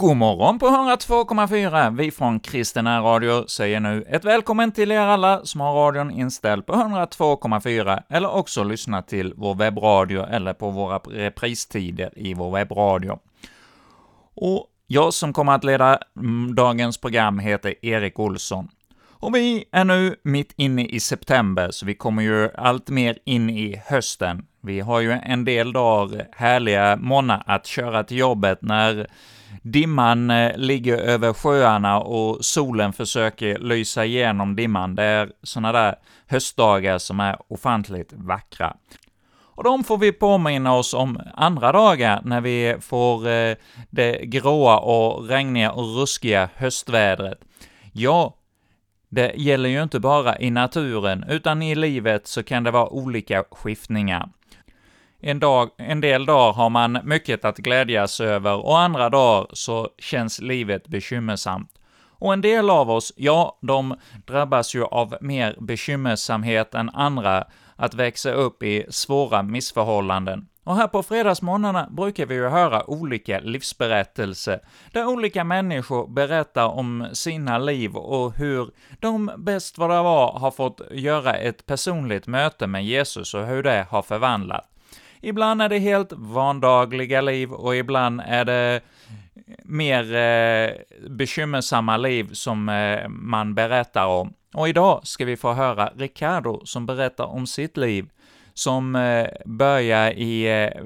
God morgon på 102,4! Vi från Kristina Radio säger nu ett välkommen till er alla som har radion inställd på 102,4 eller också lyssna till vår webbradio eller på våra repristider i vår webbradio. Och jag som kommer att leda mm, dagens program heter Erik Olsson. Och vi är nu mitt inne i september, så vi kommer ju allt mer in i hösten. Vi har ju en del dagar härliga månader att köra till jobbet när dimman eh, ligger över sjöarna och solen försöker lysa igenom dimman. Det är sådana där höstdagar som är ofantligt vackra. Och de får vi påminna oss om andra dagar när vi får eh, det gråa och regniga och ruskiga höstvädret. Ja, det gäller ju inte bara i naturen, utan i livet så kan det vara olika skiftningar. En, dag, en del dagar har man mycket att glädjas över och andra dagar så känns livet bekymmersamt. Och en del av oss, ja, de drabbas ju av mer bekymmersamhet än andra att växa upp i svåra missförhållanden. Och här på fredagsmorgnarna brukar vi ju höra olika livsberättelser, där olika människor berättar om sina liv och hur de bäst vad det var har fått göra ett personligt möte med Jesus och hur det har förvandlat. Ibland är det helt vandagliga liv och ibland är det mer eh, bekymmersamma liv som eh, man berättar om. Och idag ska vi få höra Ricardo som berättar om sitt liv, som eh, börjar i eh,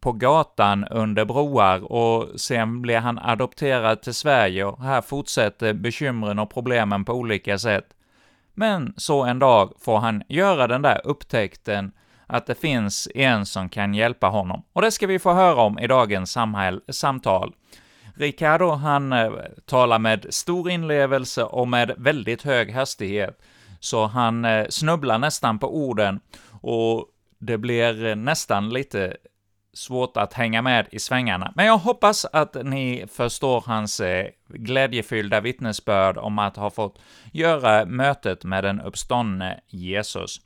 på gatan under broar och sen blir han adopterad till Sverige och här fortsätter bekymren och problemen på olika sätt. Men så en dag får han göra den där upptäckten att det finns en som kan hjälpa honom. Och det ska vi få höra om i dagens samtal. Ricardo, han eh, talar med stor inlevelse och med väldigt hög hastighet, så han eh, snubblar nästan på orden, och det blir eh, nästan lite svårt att hänga med i svängarna. Men jag hoppas att ni förstår hans eh, glädjefyllda vittnesbörd om att ha fått göra mötet med den uppståndne Jesus.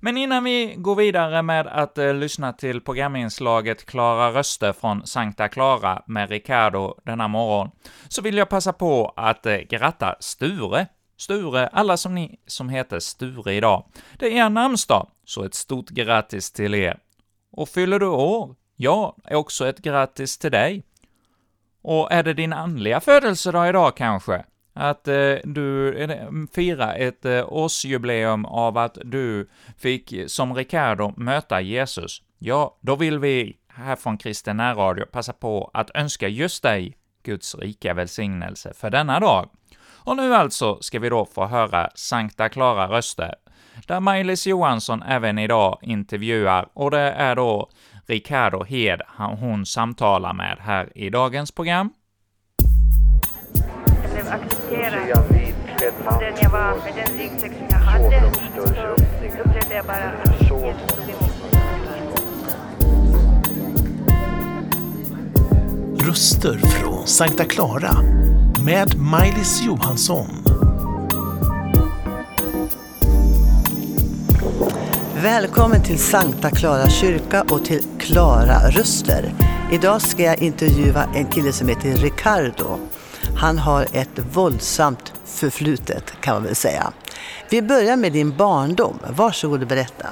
Men innan vi går vidare med att eh, lyssna till programinslaget Klara röster från Sankta Clara med Ricardo denna morgon, så vill jag passa på att eh, gratta Sture. Sture, alla som ni som heter Sture idag. Det är er namnsdag, så ett stort grattis till er. Och fyller du år? Ja, också ett grattis till dig. Och är det din andliga födelsedag idag kanske? Att eh, du mm, firar ett eh, årsjubileum av att du fick, som Ricardo, möta Jesus. Ja, då vill vi här från Kristen Radio passa på att önska just dig Guds rika välsignelse för denna dag. Och nu alltså ska vi då få höra Sankta Klara röster, där Maj-Lis Johansson även idag intervjuar, och det är då Ricardo Hed hon samtalar med här i dagens program acceptera den jag var, med den ryggsäck som jag hade, så upplevde jag bara att Jesus stod emot Röster från Sankta Clara med Maj-Lis Johansson. Välkommen till Sankta Clara kyrka och till Klara Röster. Idag ska jag intervjua en kille som heter Ricardo. Han har ett våldsamt förflutet kan man väl säga. Vi börjar med din barndom. Varsågod och berätta.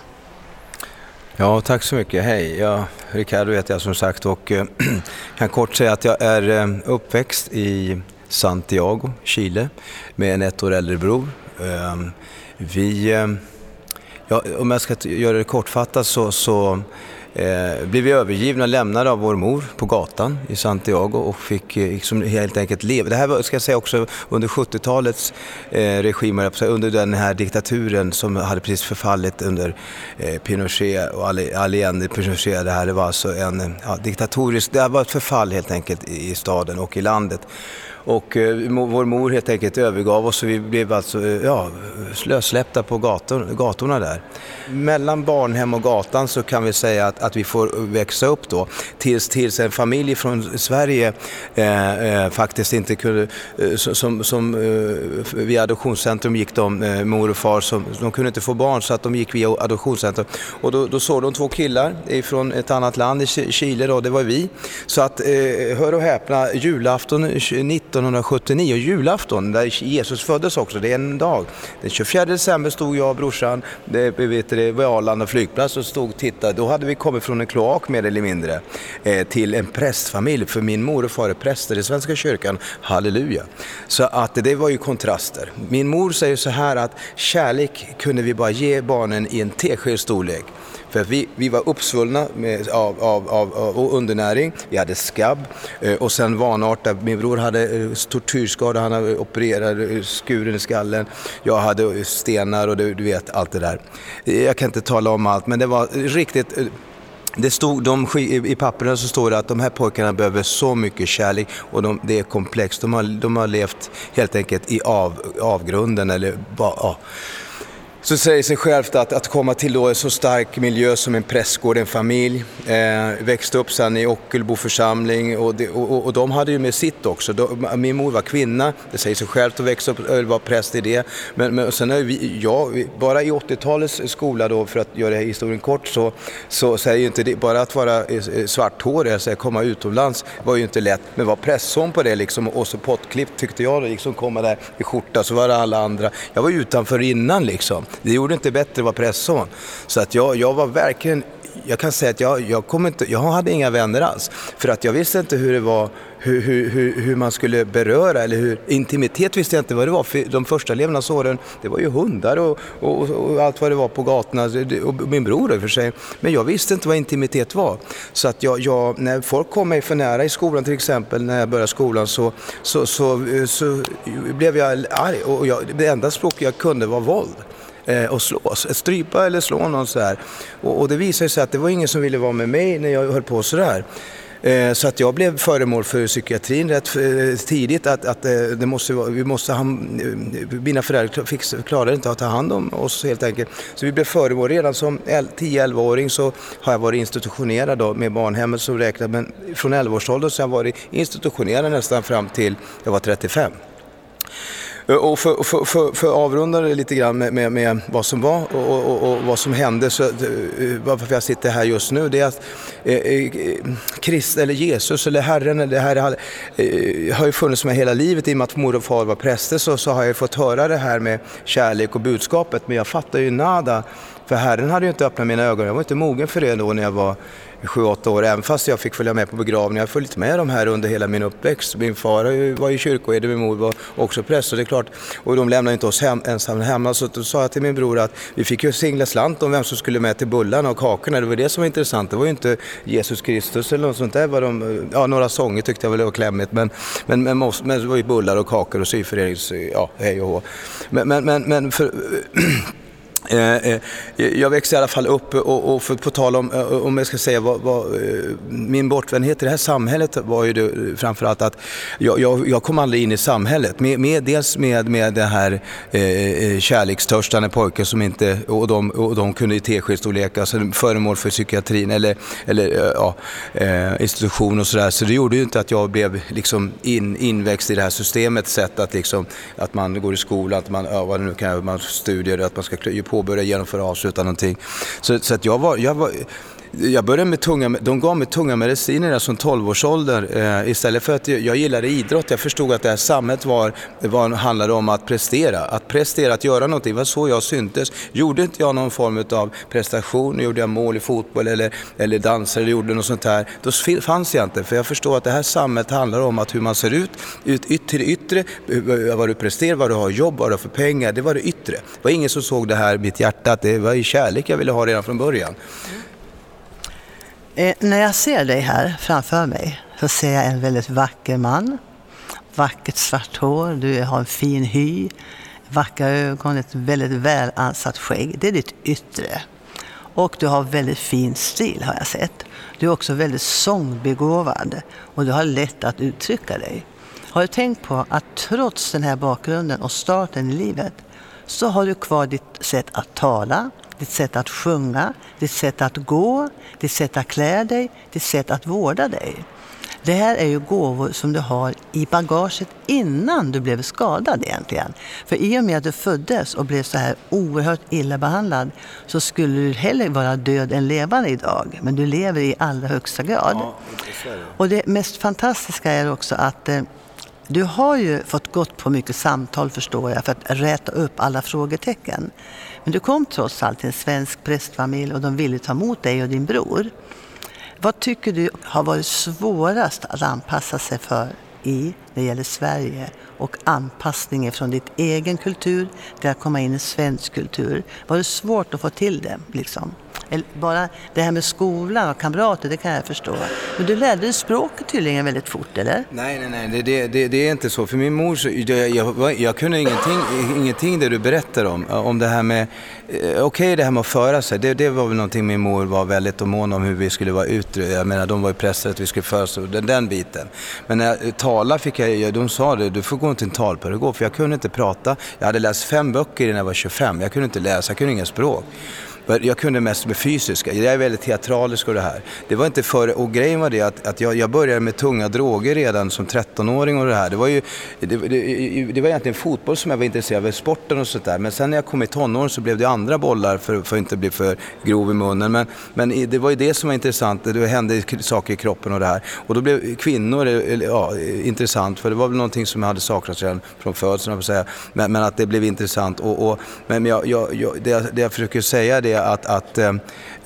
Ja, tack så mycket. Hej, jag, Ricardo heter jag som sagt och eh, kan kort säga att jag är eh, uppväxt i Santiago, Chile med en ett år äldre bror. Ehm, vi, eh, ja, om jag ska göra det kortfattat så, så eh, blev vi övergivna, lämnade av vår mor på gatan i Santiago och fick eh, liksom helt enkelt leva. Det här var, ska jag säga också under 70-talets eh, regimer, under den här diktaturen som hade precis förfallit under eh, Pinochet och Allende Pinochet. Det här det var alltså en ja, diktatorisk, det var ett förfall helt enkelt i, i staden och i landet. Och eh, vår mor helt enkelt övergav oss och vi blev alltså eh, ja, lössläppta på gator, gatorna där. Mellan barnhem och gatan så kan vi säga att, att vi får växa upp då tills, tills en familj från Sverige eh, eh, faktiskt inte kunde, eh, som, som eh, via adoptionscentrum gick de, eh, mor och far, som, de kunde inte få barn så att de gick via adoptionscentrum. Och då, då såg de två killar från ett annat land, i Chile då, det var vi. Så att, eh, hör och häpna, julafton 19 1979, julafton där Jesus föddes också, det är en dag. Den 24 december stod jag och brorsan, det, vet det vid Arlanda flygplats och stod och tittade. Då hade vi kommit från en kloak mer eller mindre eh, till en prästfamilj, för min mor och far är präster i Svenska kyrkan, halleluja. Så att det var ju kontraster. Min mor säger så här att kärlek kunde vi bara ge barnen i en tesked storlek. För vi, vi var uppsvullna med, av, av, av, av undernäring, vi hade skabb eh, och sen vanartat. Min bror hade eh, tortyrskada, han hade opererat eh, skuren i skallen. Jag hade eh, stenar och du, du vet allt det där. Jag kan inte tala om allt men det var riktigt eh, det stod, de, I papperna så står det att de här pojkarna behöver så mycket kärlek och de, det är komplext. De har, de har levt helt enkelt i av, avgrunden eller ja. Så säger sig självt att, att komma till då en så stark miljö som en prästgård, en familj, eh, växte upp sen i Ockelbo församling och, det, och, och, de hade ju med sitt också. De, min mor var kvinna, det säger sig självt att växa upp och vara präst i det. Men, men sen är vi, jag, bara i 80-talets skola då, för att göra historien kort, så, så säger ju inte det, bara att vara eh, eh, svarthårig, alltså komma utomlands var ju inte lätt. Men var prästson på det liksom och så pottklippt tyckte jag, liksom komma där i skjorta så var det alla andra. Jag var utanför innan liksom. Det gjorde inte bättre att vara presson. Så att jag, jag var verkligen jag kan säga att jag, jag, kom inte, jag hade inga vänner alls. För att jag visste inte hur det var, hur, hur, hur man skulle beröra eller hur, intimitet visste jag inte vad det var. För de första levnadsåren, det var ju hundar och, och, och allt vad det var på gatorna. Och min bror i och för sig. Men jag visste inte vad intimitet var. Så att jag, jag, när folk kom mig för nära i skolan till exempel, när jag började skolan så, så, så, så, så blev jag arg. Och jag, det enda språk jag kunde var våld eh, och slås. Strypa eller slå någon så här. Och, och det visade sig att det var ingen som ville vara med mig när jag höll på sådär. Eh, så att jag blev föremål för psykiatrin rätt eh, tidigt. Att, att eh, det måste, vi måste ha, mina föräldrar klarade inte att ta hand om oss helt enkelt. Så vi blev föremål. Redan som 10-11-åring så har jag varit institutionerad då, med barnhemmet som räknat Men från 11-årsåldern så har jag varit institutionerad nästan fram till jag var 35. Eh, och för, för, för, för avrunda det lite grann med, med, med vad som var och, och, och, vad som hände, så, eh, varför jag sitter här just nu, det är att eh, eh Krist, eller Jesus eller Herren, eller Herre eh, har ju funnits med hela livet. I och med att mor och far var präster så, så har jag fått höra det här med kärlek och budskapet, men jag fattar ju nada. För Herren hade ju inte öppnat mina ögon, jag var inte mogen för det då när jag var sju, åtta år, även fast jag fick följa med på begravningar. Jag har följt med de här under hela min uppväxt. Min far var ju kyrkoherde, min mor var också präst och det är klart, och de lämnade inte oss hem, ensamma hemma. Så då sa jag till min bror att vi fick ju singla slant om vem som skulle med till bullarna och kakorna. Det var det som var intressant. Det var ju inte Jesus Kristus eller något sånt där. Var de, ja, några sånger tyckte jag väl var klämmigt, men, men, men, men det var ju bullar och kakor och syförenings, ja, hej och hå. Men, men, men, men för, Eh, eh, jag växte i alla fall upp och, och för på tal om, eh, om jag ska säga vad, vad min bortvändhet i det här samhället var ju det, framförallt att jag, jag, jag, kom aldrig in i samhället. Med, med, dels med, med det här eh, kärlekstörstande pojken som inte, och de, och de kunde i teskedsstorlek, alltså föremål för psykiatrin eller, eller ja, institution och sådär. Så det gjorde ju inte att jag blev liksom in, inväxt i det här systemet, sätt att, liksom, att man går i skolan, att man, ja, vad det nu kan man studier, att man ska påbörja, genomföra, avsluta någonting. Så, så att jag var, jag var jag började med tunga, de gav mig tunga mediciner som 12-årsålder eh, istället för att jag, jag gillade idrott. Jag förstod att det här samhället var, var, handlade om att prestera. Att prestera, att göra någonting. Det var så jag syntes. Gjorde inte jag någon form av prestation, gjorde jag mål i fotboll eller, eller dansade eller gjorde något sånt här, då fanns jag inte. För jag förstod att det här samhället handlar om att hur man ser ut, ut till det yttre, eh, vad du presterar, vad du har jobb, vad du har för pengar. Det var det yttre. Det var ingen som såg det här, mitt hjärta, att det var i kärlek jag ville ha redan från början. Eh, när jag ser dig här framför mig så ser jag en väldigt vacker man. Vackert svart hår, du har en fin hy, vackra ögon, ett väldigt väl ansatt skägg. Det är ditt yttre. Och du har väldigt fin stil har jag sett. Du är också väldigt sångbegåvad och du har lätt att uttrycka dig. Har du tänkt på att trots den här bakgrunden och starten i livet så har du kvar ditt sätt att tala, ditt sätt att sjunga, ditt sätt att gå, ditt sätt att klä dig, ditt sätt att vårda dig. Det här är ju gåvor som du har i bagaget innan du blev skadad egentligen. För i och med att du föddes och blev så här oerhört illa behandlad så skulle du hellre vara död än levande idag. Men du lever i allra högsta grad. Ja, och det mest fantastiska är också att eh, du har ju fått gått på mycket samtal förstår jag för att räta upp alla frågetecken. Men du kom trots allt till en svensk prästfamilj och de ville ta emot dig och din bror. Vad tycker du har varit svårast att anpassa sig för i när det gäller Sverige och anpassning från ditt egen kultur till att komma in i svensk kultur? Var det svårt att få till det? Liksom? Bara det här med skolan och kamrater, det kan jag förstå. Men du lärde dig språket tydligen väldigt fort, eller? Nej, nej, nej, det, det, det är inte så. För min mor, så, jag, jag, jag kunde ingenting, ingenting det du berättar om. Om det här med, eh, okej okay, det här med att föra sig, det, det var väl någonting min mor var väldigt mån om hur vi skulle vara ute. Jag menar, de var ju pressade att vi skulle föra oss, den, den biten. Men när jag eh, talade fick jag, de sa det, du får gå till en talpedagog, för jag kunde inte prata. Jag hade läst fem böcker innan jag var 25, jag kunde inte läsa, jag kunde inga språk. Jag kunde mest med fysiska, jag är väldigt teatralisk och det här. Det var inte för, och grejen var det att, att jag, jag började med tunga droger redan som 13-åring och det här. Det var ju, det, det, det, var egentligen fotboll som jag var intresserad av, sporten och sånt där. Men sen när jag kom i tonåren så blev det andra bollar för, för att inte bli för grov i munnen. Men, men det var ju det som var intressant, det hände saker i kroppen och det här. Och då blev kvinnor eh, eh, ja, intressant, för det var väl någonting som jag hade saknat redan från födseln, men, men att det blev intressant. Och, och men jag, jag, jag, det, det jag försöker säga är att, att eh,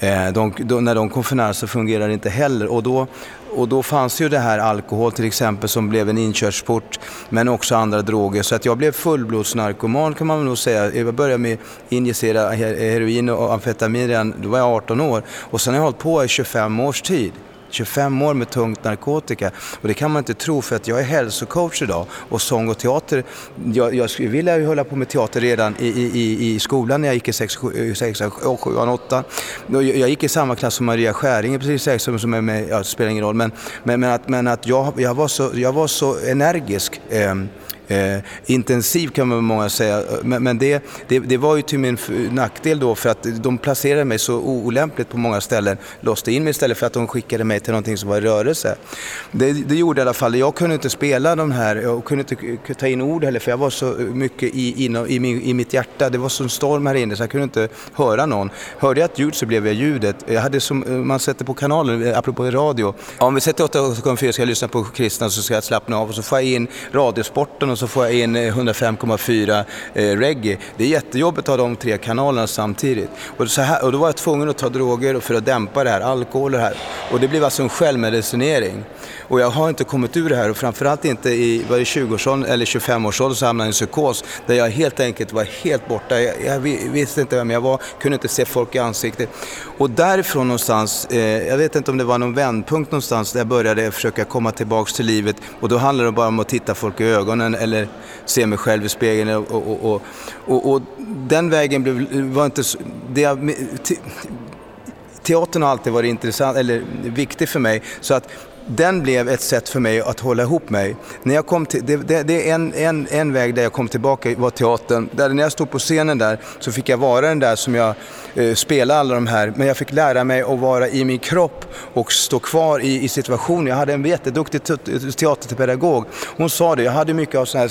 eh, de, de, när de kom för nära så fungerade det inte heller. Och då, och då fanns ju det här alkohol till exempel som blev en inkörsport, men också andra droger. Så att jag blev fullblodsnarkoman kan man nog säga. Jag började med att injicera heroin och amfetamin redan, då var jag 18 år. Och sen har jag hållit på i 25 års tid. 25 år med tungt narkotika. Och det kan man inte tro för att jag är hälsocoach idag och sång och teater. Jag, jag ville ju hålla på med teater redan i, i, i skolan när jag gick i 6, 6 7, 8. Jag, gick i samma klass som Maria Skäringer precis som, som är med, ja, det spelar ingen roll. Men, men, men att, men att jag, jag, var så, jag var så energisk. Eh, eh, intensiv kan man många säga. Men, men det, det, det, var ju till min nackdel då för att de placerade mig så olämpligt på många ställen. Låste in mig istället för att de skickade mig till någonting som var i rörelse. Det, det gjorde i alla fall, jag kunde inte spela de här, jag kunde inte ta in ord heller för jag var så mycket i, in, i, min, i mitt hjärta. Det var som storm här inne så jag kunde inte höra någon. Hörde jag ett ljud så blev jag ljudet. Jag hade som eh, man sätter på kanalen, eh, apropå radio. Om vi sätter 8,4 ska jag lyssna på kristna så ska jag slappna av och så får jag in radiosporten och så får jag in eh, 105,4 eh, reggae. Det är jättejobbigt att ha de tre kanalerna samtidigt. Och, så här, och då var jag tvungen att ta droger för att dämpa det här, alkohol och det här. Och det blev alltså en självmedicinering. Och jag har inte kommit ur det här och framförallt inte i 20-årsåldern eller 25-årsåldern så hamnade jag i en psykos där jag helt enkelt var helt borta. Jag, jag, visste inte vem jag var, kunde inte se folk i ansiktet. Och därifrån någonstans, eh, jag vet inte om det var någon vändpunkt någonstans där jag började försöka komma tillbaks till livet och då handlade det bara om att titta folk i ögonen eller se mig själv i spegeln och, och, och, och, och den vägen blev, var inte så, det, teatern har alltid varit intressant, eller viktig för mig. Så att den blev ett sätt för mig att hålla ihop mig. När jag kom till, det, det, det är en, en, en väg där jag kom tillbaka var teatern. Där när jag stod på scenen där så fick jag vara den där som jag Eh, spela alla de här. Men jag fick lära mig att vara i min kropp och stå kvar i, i situationen. Jag hade en jätteduktig teaterpedagog. Hon sa det, jag hade mycket av sådana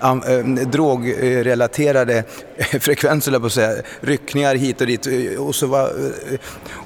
här eh, drogrelaterade frekvenser, på att säga. ryckningar hit och dit. Eh, och, så var,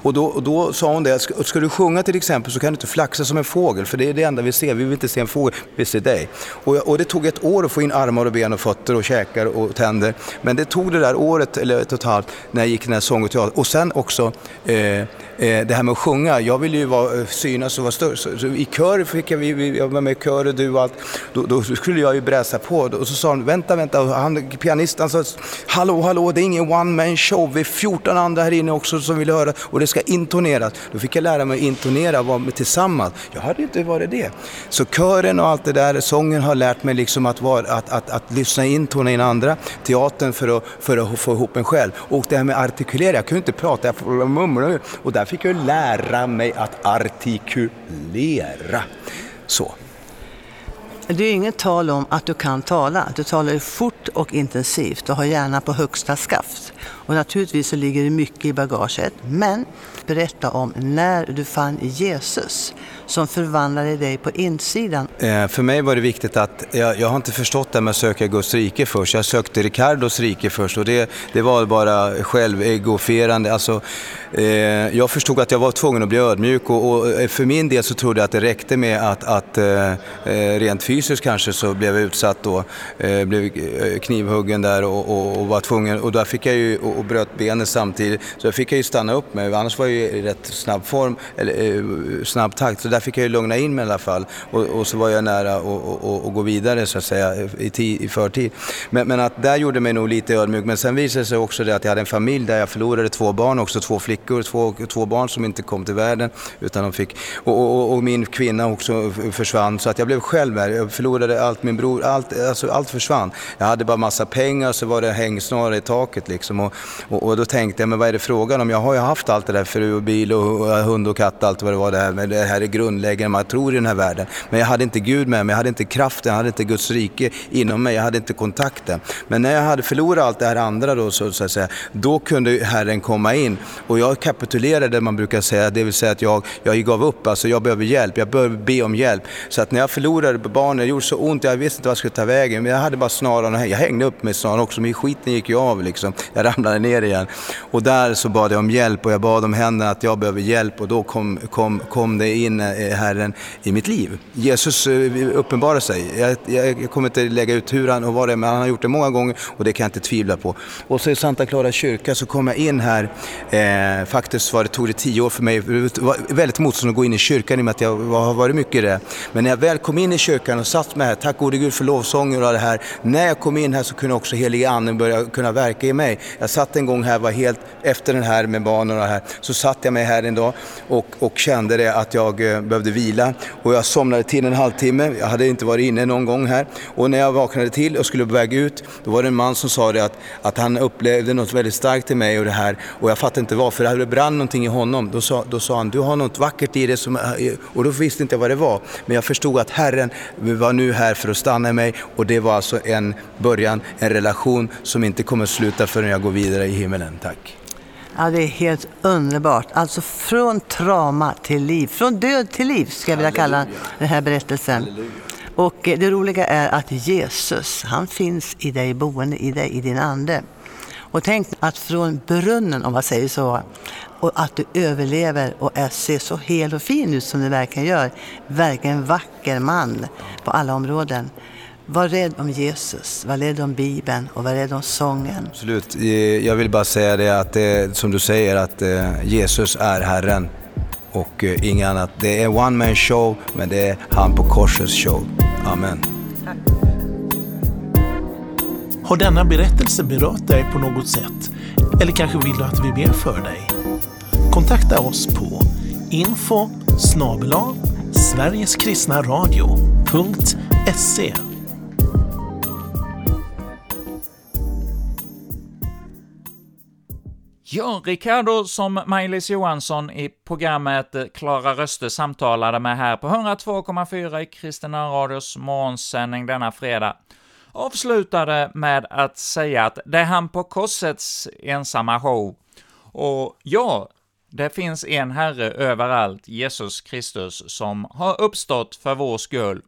och, då, och då sa hon det, ska, ska du sjunga till exempel så kan du inte flaxa som en fågel, för det är det enda vi ser. Vi vill inte se en fågel, vi ser dig. Och, och det tog ett år att få in armar och ben och fötter och käkar och tänder. Men det tog det där året, eller ett och ett halvt, när jag gick den här sång och teater. Och sen också eh, Eh, det här med att sjunga, jag ville ju vara, eh, synas och vara större. Så, så I kör fick jag, vi, jag var med i kör och du och allt. Då, då, skulle jag ju bräsa på och så sa han, vänta, vänta. Och han, pianisten sa, hallå, hallå, det är ingen one man show. Vi är 14 andra här inne också som vill höra och det ska intoneras. Då fick jag lära mig att intonera, vara med tillsammans. Jag hade inte varit det. Så kören och allt det där, sången har lärt mig liksom att, vara, att, att, att, lyssna in, tona in andra. Teatern för att, för att få ihop en själv. Och det här med artikulering artikulera, jag kunde inte prata, jag mumlade. Och där fick jag lära mig att artikulera. Så. Det är inget tal om att du kan tala. Du talar ju fort och intensivt och har gärna på högsta skaft. Och naturligtvis så ligger det mycket i bagaget. Men berätta om när du fann Jesus som förvandlade dig på insidan. Eh, för mig var det viktigt att, jag, jag har inte förstått det med att söka Guds rike först. Jag sökte Ricardos rike först och det, det var bara självegoferande. Alltså, eh, jag förstod att jag var tvungen att bli ödmjuk och, och, eh, för min del så trodde jag att det räckte med att, att eh, eh rent fysiskt kanske så blev jag utsatt då, eh, blev eh, knivhuggen där och, och, och, var tvungen, och där fick jag ju, och, och bröt benet samtidigt, så där fick jag ju stanna upp mig, annars var jag ju i rätt snabb form, eller snabb takt. Så där där fick jag ju lugna in mig i alla fall och, och så var jag nära att gå vidare så att säga i, tid, i förtid. Men, men, att där gjorde mig nog lite ödmjuk. Men sen visade det sig också det att jag hade en familj där jag förlorade två barn också, två flickor, två, två barn som inte kom till världen utan de fick, och, och, och min kvinna också försvann så att jag blev själv här. Jag förlorade allt, min bror, allt, alltså allt försvann. Jag hade bara massa pengar så var det hängsnara i taket liksom och, och, och, då tänkte jag, men vad är det frågan om? Jag har ju haft allt det där, fru och bil och hund och katt, allt vad det var det här, men det här är grundläggande, man tror i den här världen. Men jag hade inte Gud med mig, jag hade inte kraften, jag hade inte Guds rike inom mig, jag hade inte kontakten. Men när jag hade förlorat allt det här andra då, så, så att säga, då kunde Herren komma in. Och jag kapitulerade, man brukar säga, det vill säga att jag, jag gav upp, alltså jag behöver hjälp, jag behöver be om hjälp. Så att när jag förlorade barnen, det gjorde så ont, jag visste inte vad jag skulle ta vägen, men jag hade bara snaran, jag hängde upp med snaran också, men skiten gick ju av liksom. Jag ramlade ner igen. Och där så bad jag om hjälp och jag bad om händerna att jag behöver hjälp och då kom, kom, kom det in Eh, Herren i mitt liv. Jesus eh, uppenbarar sig. Jag, jag, jag, kommer inte lägga ut hur han och vad det är, men han har gjort det många gånger och det kan jag inte tvivla på. Och så i Santa Clara kyrka så kom jag in här, eh, faktiskt var det, tog det tio år för mig, det var väldigt motstånd att gå in i kyrkan i och med att jag har varit mycket i det. Men när jag väl kom in i kyrkan och satt med här, tack gode Gud för lovsånger och det här. När jag kom in här så kunde också helige anden börja kunna verka i mig. Jag satt en gång här, var helt efter den här med barnen och det här, så satt jag mig här en dag och, och kände det att jag eh, Eh, behövde vila och jag somnade till en halvtimme. Jag hade inte varit inne någon gång här och när jag vaknade till och skulle på väg ut då var det en man som sa det att, att han upplevde något väldigt starkt i mig och det här och jag fattade inte varför. Det brann någonting i honom. Då sa, då sa han, du har något vackert i dig som, och då visste inte jag vad det var. Men jag förstod att Herren var nu här för att stanna i mig och det var alltså en början, en relation som inte kommer sluta förrän jag går vidare i himmelen. Tack. Ja, det är helt underbart. Alltså från trauma till liv, från död till liv ska jag vilja kalla den här berättelsen. Halleluja. Och eh, det roliga är att Jesus, han finns i dig, boende i dig, i din ande. Och tänk att från brunnen, om man säger så, och att du överlever och är, ser så hel och fin ut som du verkligen gör. Verkligen vacker man på alla områden. Var rädd om Jesus, var rädd om Bibeln och var rädd om sången. Absolut. Jag vill bara säga det att det, som du säger att eh, Jesus är Herren och eh, inget annat. Det är one man show men det är han på korsets show. Amen. Tack. Har denna berättelse berört dig på något sätt? Eller kanske vill du att vi ber för dig? Kontakta oss på info snabel-a sverigeskristnaradio.se Ja, Ricardo som Maj-Lis Johansson i programmet Klara Röster samtalade med här på 102,4 i Kristina Radios morgonsändning denna fredag, avslutade med att säga att det är han på korsets ensamma show. Och ja, det finns en Herre överallt, Jesus Kristus, som har uppstått för vår skull.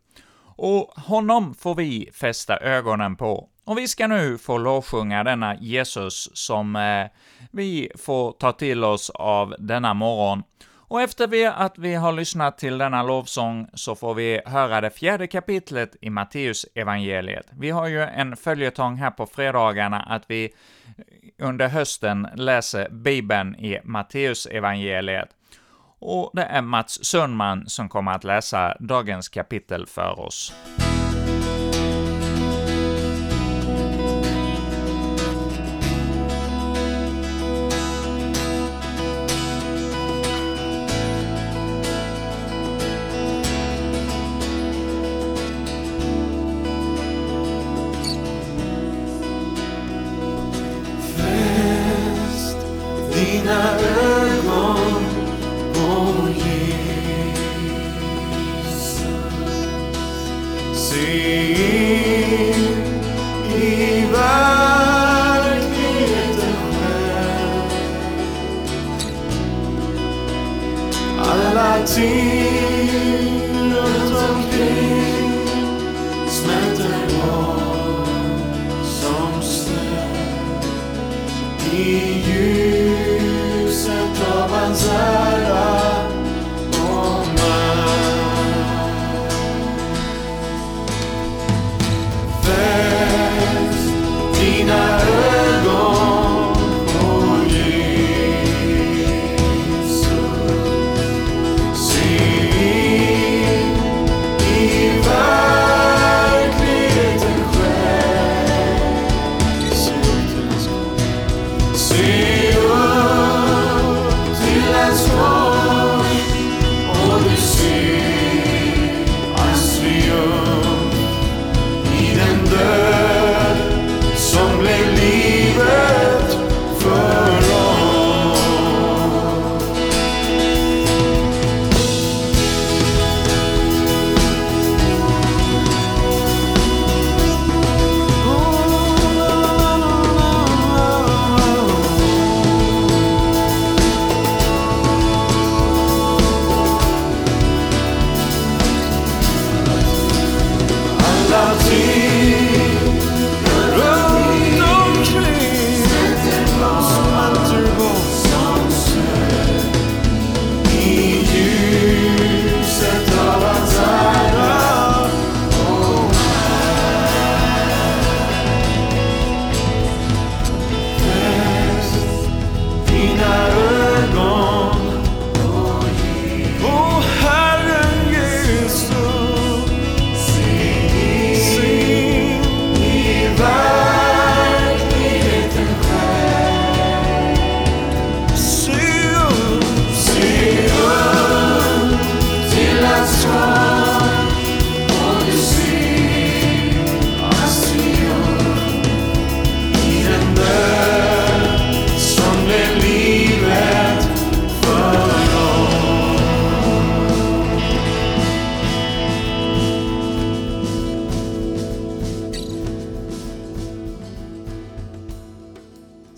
Och honom får vi fästa ögonen på. Och vi ska nu få lovsjunga denna Jesus som eh, vi får ta till oss av denna morgon. Och efter vi, att vi har lyssnat till denna lovsång så får vi höra det fjärde kapitlet i Matteus evangeliet. Vi har ju en följetong här på fredagarna att vi eh, under hösten läser Bibeln i Matteus evangeliet. Och det är Mats Sundman som kommer att läsa dagens kapitel för oss. Marina.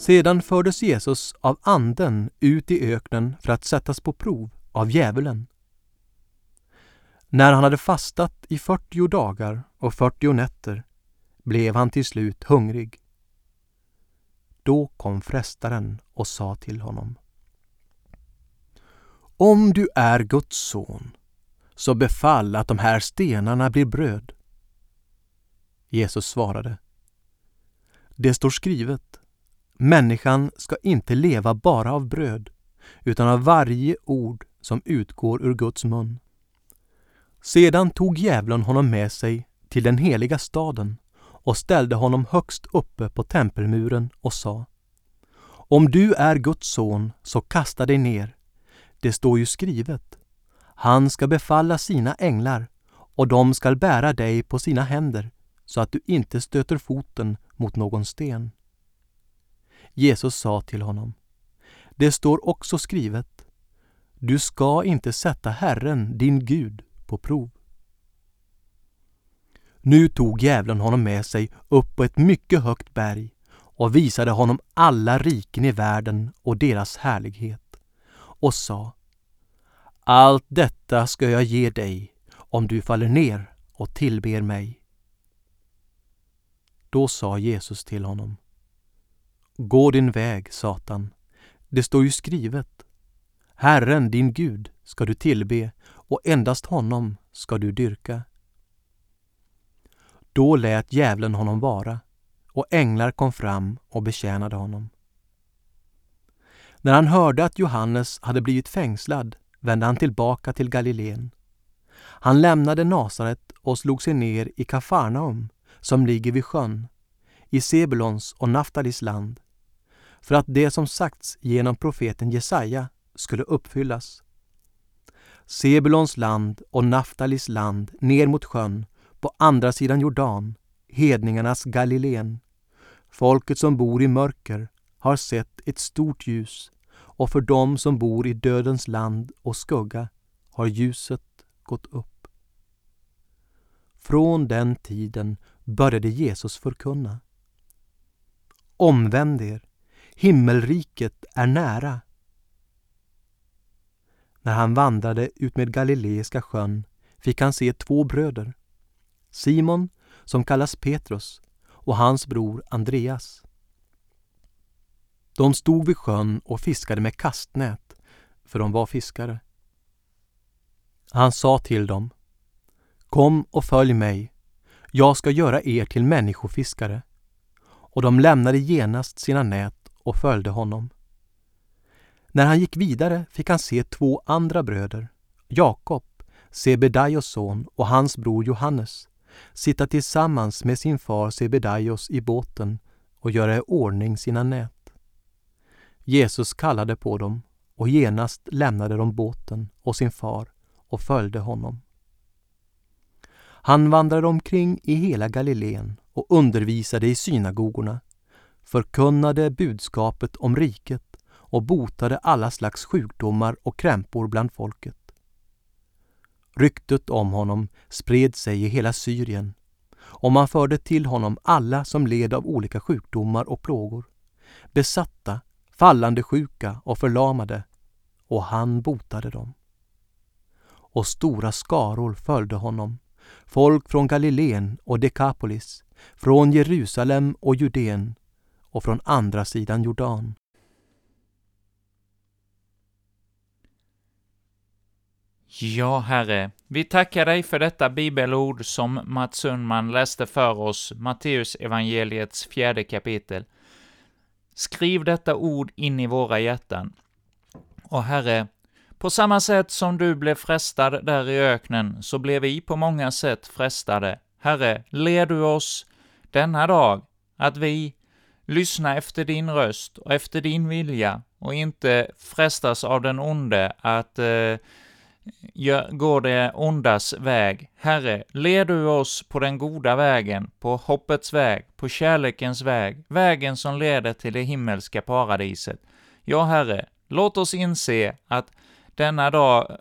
Sedan fördes Jesus av Anden ut i öknen för att sättas på prov av djävulen. När han hade fastat i 40 dagar och 40 nätter blev han till slut hungrig. Då kom frestaren och sa till honom. Om du är Guds son, så befall att de här stenarna blir bröd. Jesus svarade. Det står skrivet Människan ska inte leva bara av bröd, utan av varje ord som utgår ur Guds mun. Sedan tog djävulen honom med sig till den heliga staden och ställde honom högst uppe på tempelmuren och sa Om du är Guds son, så kasta dig ner. Det står ju skrivet. Han ska befalla sina änglar och de skall bära dig på sina händer så att du inte stöter foten mot någon sten. Jesus sa till honom, det står också skrivet, du ska inte sätta Herren, din Gud, på prov. Nu tog djävulen honom med sig upp på ett mycket högt berg och visade honom alla riken i världen och deras härlighet och sa Allt detta ska jag ge dig om du faller ner och tillber mig. Då sa Jesus till honom Gå din väg, Satan. Det står ju skrivet. Herren, din Gud, ska du tillbe och endast honom ska du dyrka. Då lät djävulen honom vara och änglar kom fram och betjänade honom. När han hörde att Johannes hade blivit fängslad vände han tillbaka till Galileen. Han lämnade Nasaret och slog sig ner i Kafarnaum som ligger vid sjön, i Sebulons och Naftalis land, för att det som sagts genom profeten Jesaja skulle uppfyllas. Sebulons land och Naftalis land ner mot sjön på andra sidan Jordan, hedningarnas Galileen. Folket som bor i mörker har sett ett stort ljus och för dem som bor i dödens land och skugga har ljuset gått upp. Från den tiden började Jesus förkunna. Omvänd er, himmelriket är nära. När han vandrade ut med Galileiska sjön fick han se två bröder, Simon, som kallas Petrus, och hans bror Andreas. De stod vid sjön och fiskade med kastnät, för de var fiskare. Han sa till dem, Kom och följ mig, jag ska göra er till människofiskare. Och de lämnade genast sina nät och följde honom. När han gick vidare fick han se två andra bröder, Jakob, Sebedaios son och hans bror Johannes, sitta tillsammans med sin far Sebedaios i båten och göra i ordning sina nät. Jesus kallade på dem och genast lämnade de båten och sin far och följde honom. Han vandrade omkring i hela Galileen och undervisade i synagogorna, förkunnade budskapet om riket och botade alla slags sjukdomar och krämpor bland folket. Ryktet om honom spred sig i hela Syrien och man förde till honom alla som led av olika sjukdomar och plågor, besatta, fallande sjuka och förlamade, och han botade dem. Och stora skaror följde honom, folk från Galileen och Dekapolis, från Jerusalem och Judeen och från andra sidan Jordan. Ja, Herre, vi tackar dig för detta bibelord som Mats Sundman läste för oss, Matteus evangeliets fjärde kapitel. Skriv detta ord in i våra hjärtan. Och Herre, på samma sätt som du blev frestad där i öknen, så blev vi på många sätt frestade. Herre, led du oss denna dag, att vi lyssnar efter din röst och efter din vilja och inte frestas av den onde att eh, går det ondas väg. Herre, led du oss på den goda vägen, på hoppets väg, på kärlekens väg, vägen som leder till det himmelska paradiset. Ja, Herre, låt oss inse att denna dag,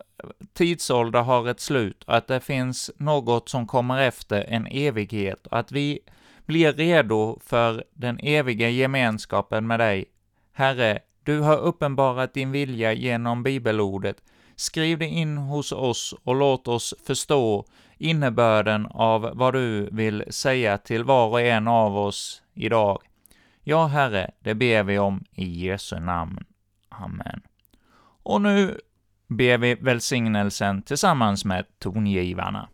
tidsålder har ett slut och att det finns något som kommer efter en evighet och att vi blir redo för den eviga gemenskapen med dig. Herre, du har uppenbarat din vilja genom bibelordet. Skriv det in hos oss och låt oss förstå innebörden av vad du vill säga till var och en av oss idag. Ja, Herre, det ber vi om i Jesu namn. Amen. Och nu ber vi välsignelsen tillsammans med tongivarna.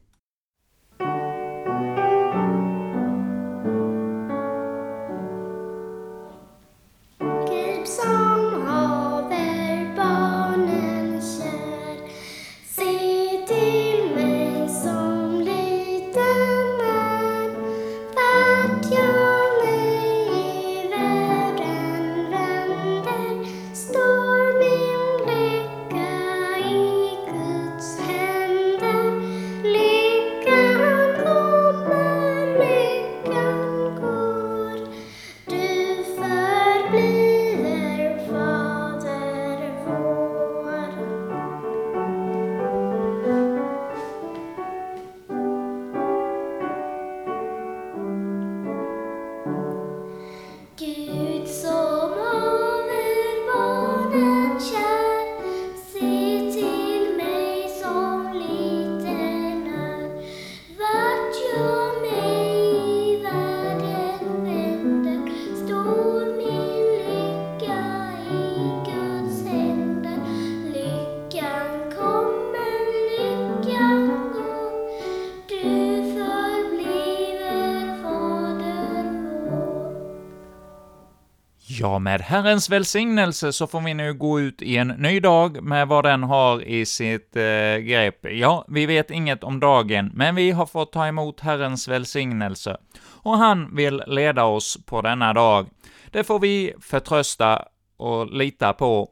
Ja, med Herrens välsignelse så får vi nu gå ut i en ny dag med vad den har i sitt eh, grepp. Ja, vi vet inget om dagen, men vi har fått ta emot Herrens välsignelse, och han vill leda oss på denna dag. Det får vi förtrösta och lita på.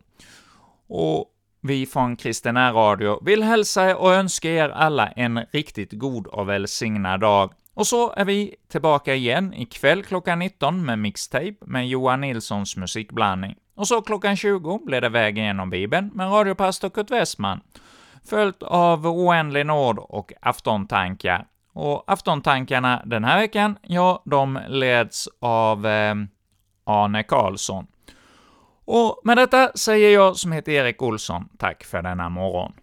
Och vi från Kristina Radio vill hälsa och önska er alla en riktigt god och välsignad dag. Och så är vi tillbaka igen ikväll klockan 19 med Mixtape med Johan Nilssons musikblandning. Och så klockan 20 blir det Vägen genom Bibeln med radiopastor Kurt Westman, följt av Oändlig nåd och Aftontankar. Och aftontankarna den här veckan, ja, de leds av eh, Arne Karlsson. Och med detta säger jag som heter Erik Olsson, tack för denna morgon.